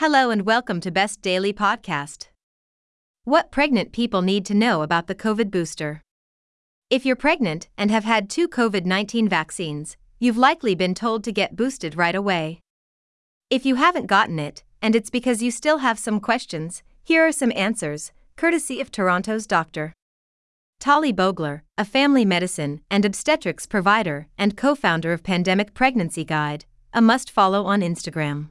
Hello and welcome to Best Daily Podcast. What pregnant people need to know about the COVID booster. If you're pregnant and have had two COVID 19 vaccines, you've likely been told to get boosted right away. If you haven't gotten it, and it's because you still have some questions, here are some answers, courtesy of Toronto's doctor. Tali Bogler, a family medicine and obstetrics provider and co founder of Pandemic Pregnancy Guide, a must follow on Instagram.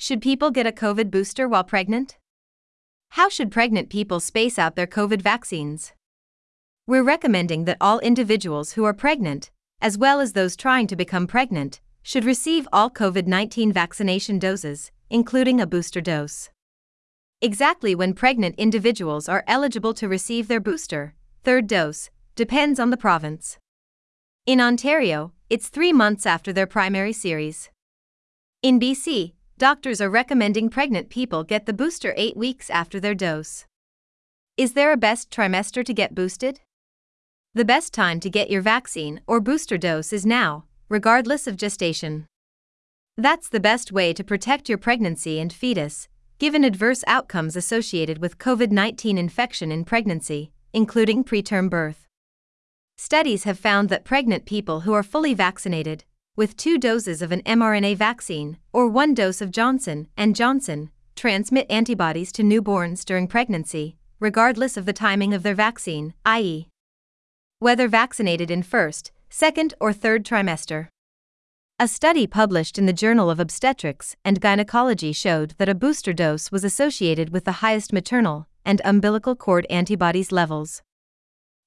Should people get a COVID booster while pregnant? How should pregnant people space out their COVID vaccines? We're recommending that all individuals who are pregnant, as well as those trying to become pregnant, should receive all COVID 19 vaccination doses, including a booster dose. Exactly when pregnant individuals are eligible to receive their booster, third dose, depends on the province. In Ontario, it's three months after their primary series. In BC, doctors are recommending pregnant people get the booster eight weeks after their dose. Is there a best trimester to get boosted? The best time to get your vaccine or booster dose is now, regardless of gestation. That's the best way to protect your pregnancy and fetus, given adverse outcomes associated with COVID 19 infection in pregnancy, including preterm birth. Studies have found that pregnant people who are fully vaccinated, with two doses of an mRNA vaccine or one dose of Johnson and Johnson transmit antibodies to newborns during pregnancy, regardless of the timing of their vaccine, i.e., whether vaccinated in first, second, or third trimester. A study published in the Journal of Obstetrics and Gynecology showed that a booster dose was associated with the highest maternal and umbilical cord antibodies levels.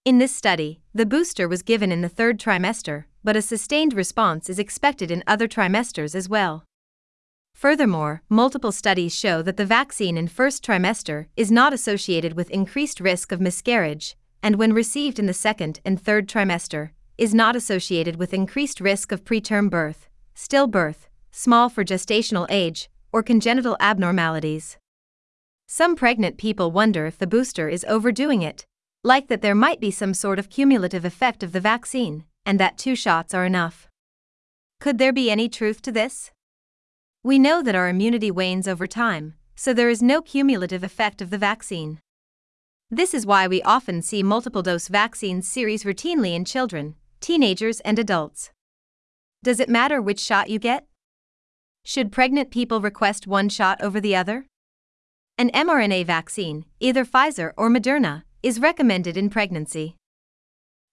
In this study, the booster was given in the third trimester, but a sustained response is expected in other trimesters as well. Furthermore, multiple studies show that the vaccine in first trimester is not associated with increased risk of miscarriage, and when received in the second and third trimester, is not associated with increased risk of preterm birth, stillbirth, small for gestational age, or congenital abnormalities. Some pregnant people wonder if the booster is overdoing it, like that there might be some sort of cumulative effect of the vaccine, and that two shots are enough. Could there be any truth to this? We know that our immunity wanes over time, so there is no cumulative effect of the vaccine. This is why we often see multiple dose vaccines series routinely in children, teenagers, and adults. Does it matter which shot you get? Should pregnant people request one shot over the other? An mRNA vaccine, either Pfizer or Moderna, is recommended in pregnancy.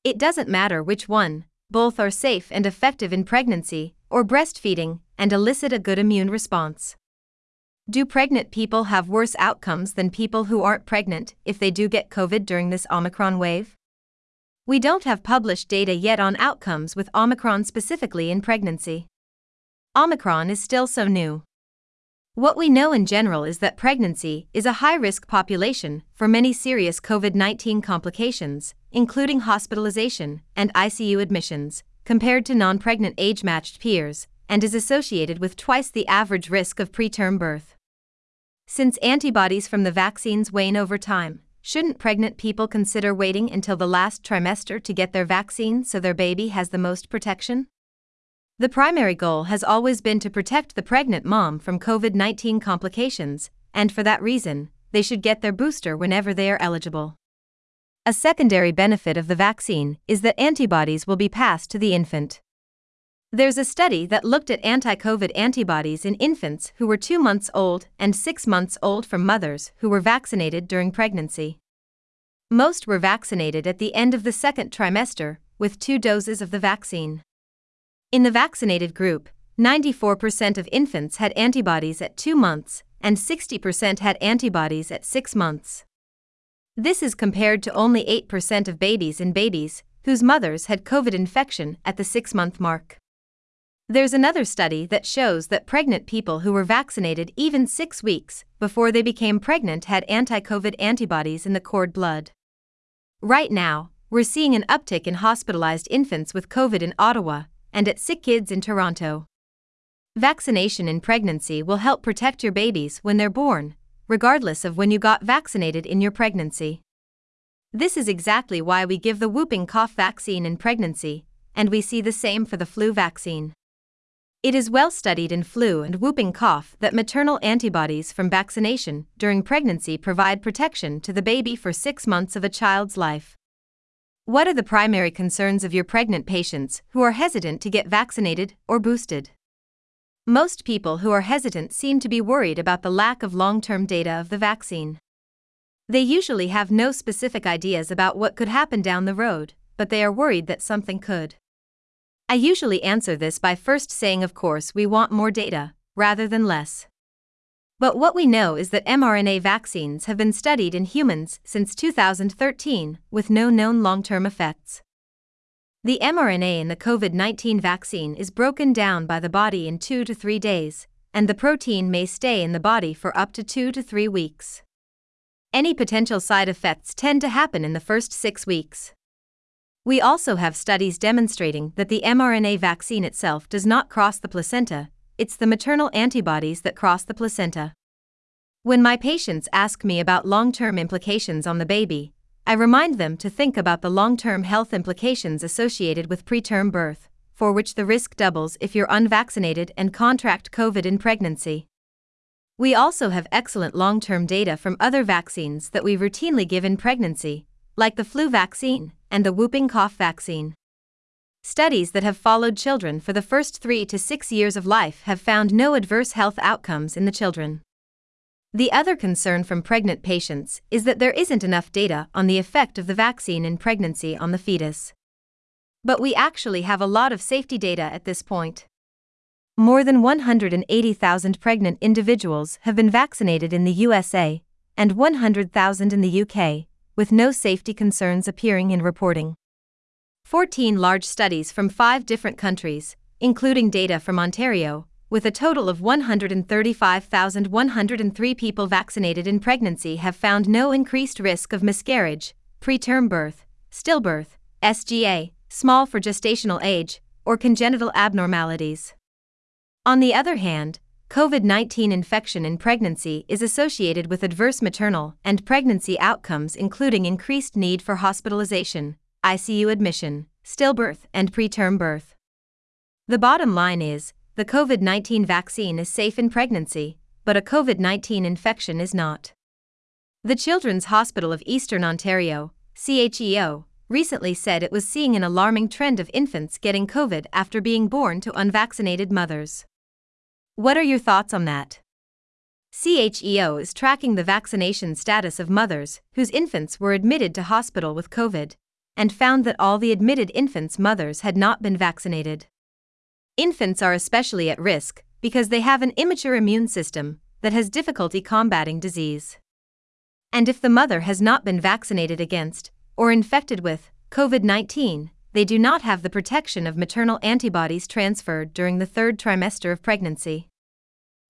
It doesn't matter which one, both are safe and effective in pregnancy or breastfeeding and elicit a good immune response. Do pregnant people have worse outcomes than people who aren't pregnant if they do get COVID during this Omicron wave? We don't have published data yet on outcomes with Omicron specifically in pregnancy. Omicron is still so new. What we know in general is that pregnancy is a high risk population for many serious COVID 19 complications, including hospitalization and ICU admissions, compared to non pregnant age matched peers, and is associated with twice the average risk of preterm birth. Since antibodies from the vaccines wane over time, shouldn't pregnant people consider waiting until the last trimester to get their vaccine so their baby has the most protection? The primary goal has always been to protect the pregnant mom from COVID 19 complications, and for that reason, they should get their booster whenever they are eligible. A secondary benefit of the vaccine is that antibodies will be passed to the infant. There's a study that looked at anti COVID antibodies in infants who were two months old and six months old from mothers who were vaccinated during pregnancy. Most were vaccinated at the end of the second trimester with two doses of the vaccine. In the vaccinated group, 94% of infants had antibodies at 2 months, and 60% had antibodies at 6 months. This is compared to only 8% of babies in babies whose mothers had COVID infection at the 6 month mark. There's another study that shows that pregnant people who were vaccinated even 6 weeks before they became pregnant had anti COVID antibodies in the cord blood. Right now, we're seeing an uptick in hospitalized infants with COVID in Ottawa and at Sick Kids in Toronto. Vaccination in pregnancy will help protect your babies when they're born, regardless of when you got vaccinated in your pregnancy. This is exactly why we give the whooping cough vaccine in pregnancy, and we see the same for the flu vaccine. It is well studied in flu and whooping cough that maternal antibodies from vaccination during pregnancy provide protection to the baby for six months of a child's life. What are the primary concerns of your pregnant patients who are hesitant to get vaccinated or boosted? Most people who are hesitant seem to be worried about the lack of long term data of the vaccine. They usually have no specific ideas about what could happen down the road, but they are worried that something could. I usually answer this by first saying, of course, we want more data, rather than less. But what we know is that mRNA vaccines have been studied in humans since 2013 with no known long term effects. The mRNA in the COVID 19 vaccine is broken down by the body in two to three days, and the protein may stay in the body for up to two to three weeks. Any potential side effects tend to happen in the first six weeks. We also have studies demonstrating that the mRNA vaccine itself does not cross the placenta, it's the maternal antibodies that cross the placenta. When my patients ask me about long term implications on the baby, I remind them to think about the long term health implications associated with preterm birth, for which the risk doubles if you're unvaccinated and contract COVID in pregnancy. We also have excellent long term data from other vaccines that we routinely give in pregnancy, like the flu vaccine and the whooping cough vaccine. Studies that have followed children for the first three to six years of life have found no adverse health outcomes in the children. The other concern from pregnant patients is that there isn't enough data on the effect of the vaccine in pregnancy on the fetus. But we actually have a lot of safety data at this point. More than 180,000 pregnant individuals have been vaccinated in the USA and 100,000 in the UK, with no safety concerns appearing in reporting. 14 large studies from five different countries, including data from Ontario, with a total of 135,103 people vaccinated in pregnancy, have found no increased risk of miscarriage, preterm birth, stillbirth, SGA, small for gestational age, or congenital abnormalities. On the other hand, COVID 19 infection in pregnancy is associated with adverse maternal and pregnancy outcomes, including increased need for hospitalization, ICU admission, stillbirth, and preterm birth. The bottom line is the COVID 19 vaccine is safe in pregnancy, but a COVID 19 infection is not. The Children's Hospital of Eastern Ontario, CHEO, recently said it was seeing an alarming trend of infants getting COVID after being born to unvaccinated mothers. What are your thoughts on that? CHEO is tracking the vaccination status of mothers whose infants were admitted to hospital with COVID and found that all the admitted infants' mothers had not been vaccinated. Infants are especially at risk because they have an immature immune system that has difficulty combating disease. And if the mother has not been vaccinated against or infected with COVID 19, they do not have the protection of maternal antibodies transferred during the third trimester of pregnancy.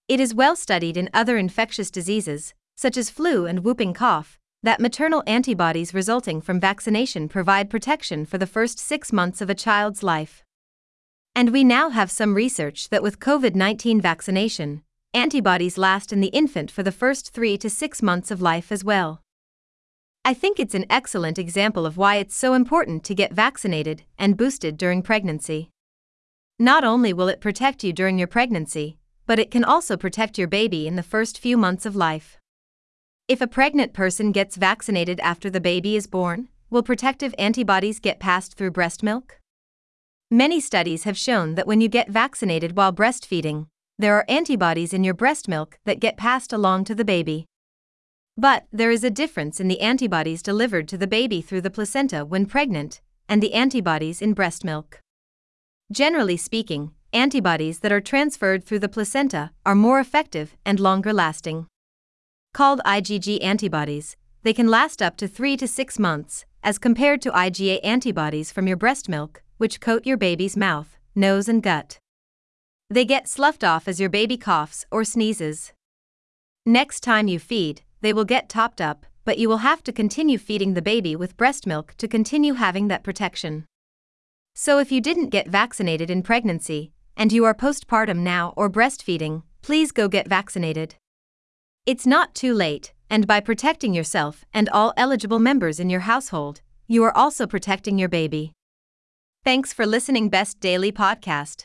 It is well studied in other infectious diseases, such as flu and whooping cough, that maternal antibodies resulting from vaccination provide protection for the first six months of a child's life. And we now have some research that with COVID 19 vaccination, antibodies last in the infant for the first three to six months of life as well. I think it's an excellent example of why it's so important to get vaccinated and boosted during pregnancy. Not only will it protect you during your pregnancy, but it can also protect your baby in the first few months of life. If a pregnant person gets vaccinated after the baby is born, will protective antibodies get passed through breast milk? Many studies have shown that when you get vaccinated while breastfeeding, there are antibodies in your breast milk that get passed along to the baby. But there is a difference in the antibodies delivered to the baby through the placenta when pregnant and the antibodies in breast milk. Generally speaking, antibodies that are transferred through the placenta are more effective and longer lasting. Called IgG antibodies, they can last up to 3 to 6 months, as compared to IgA antibodies from your breast milk, which coat your baby's mouth, nose, and gut. They get sloughed off as your baby coughs or sneezes. Next time you feed, they will get topped up, but you will have to continue feeding the baby with breast milk to continue having that protection. So if you didn't get vaccinated in pregnancy, and you are postpartum now or breastfeeding, please go get vaccinated. It's not too late, and by protecting yourself and all eligible members in your household, you are also protecting your baby. Thanks for listening Best Daily Podcast.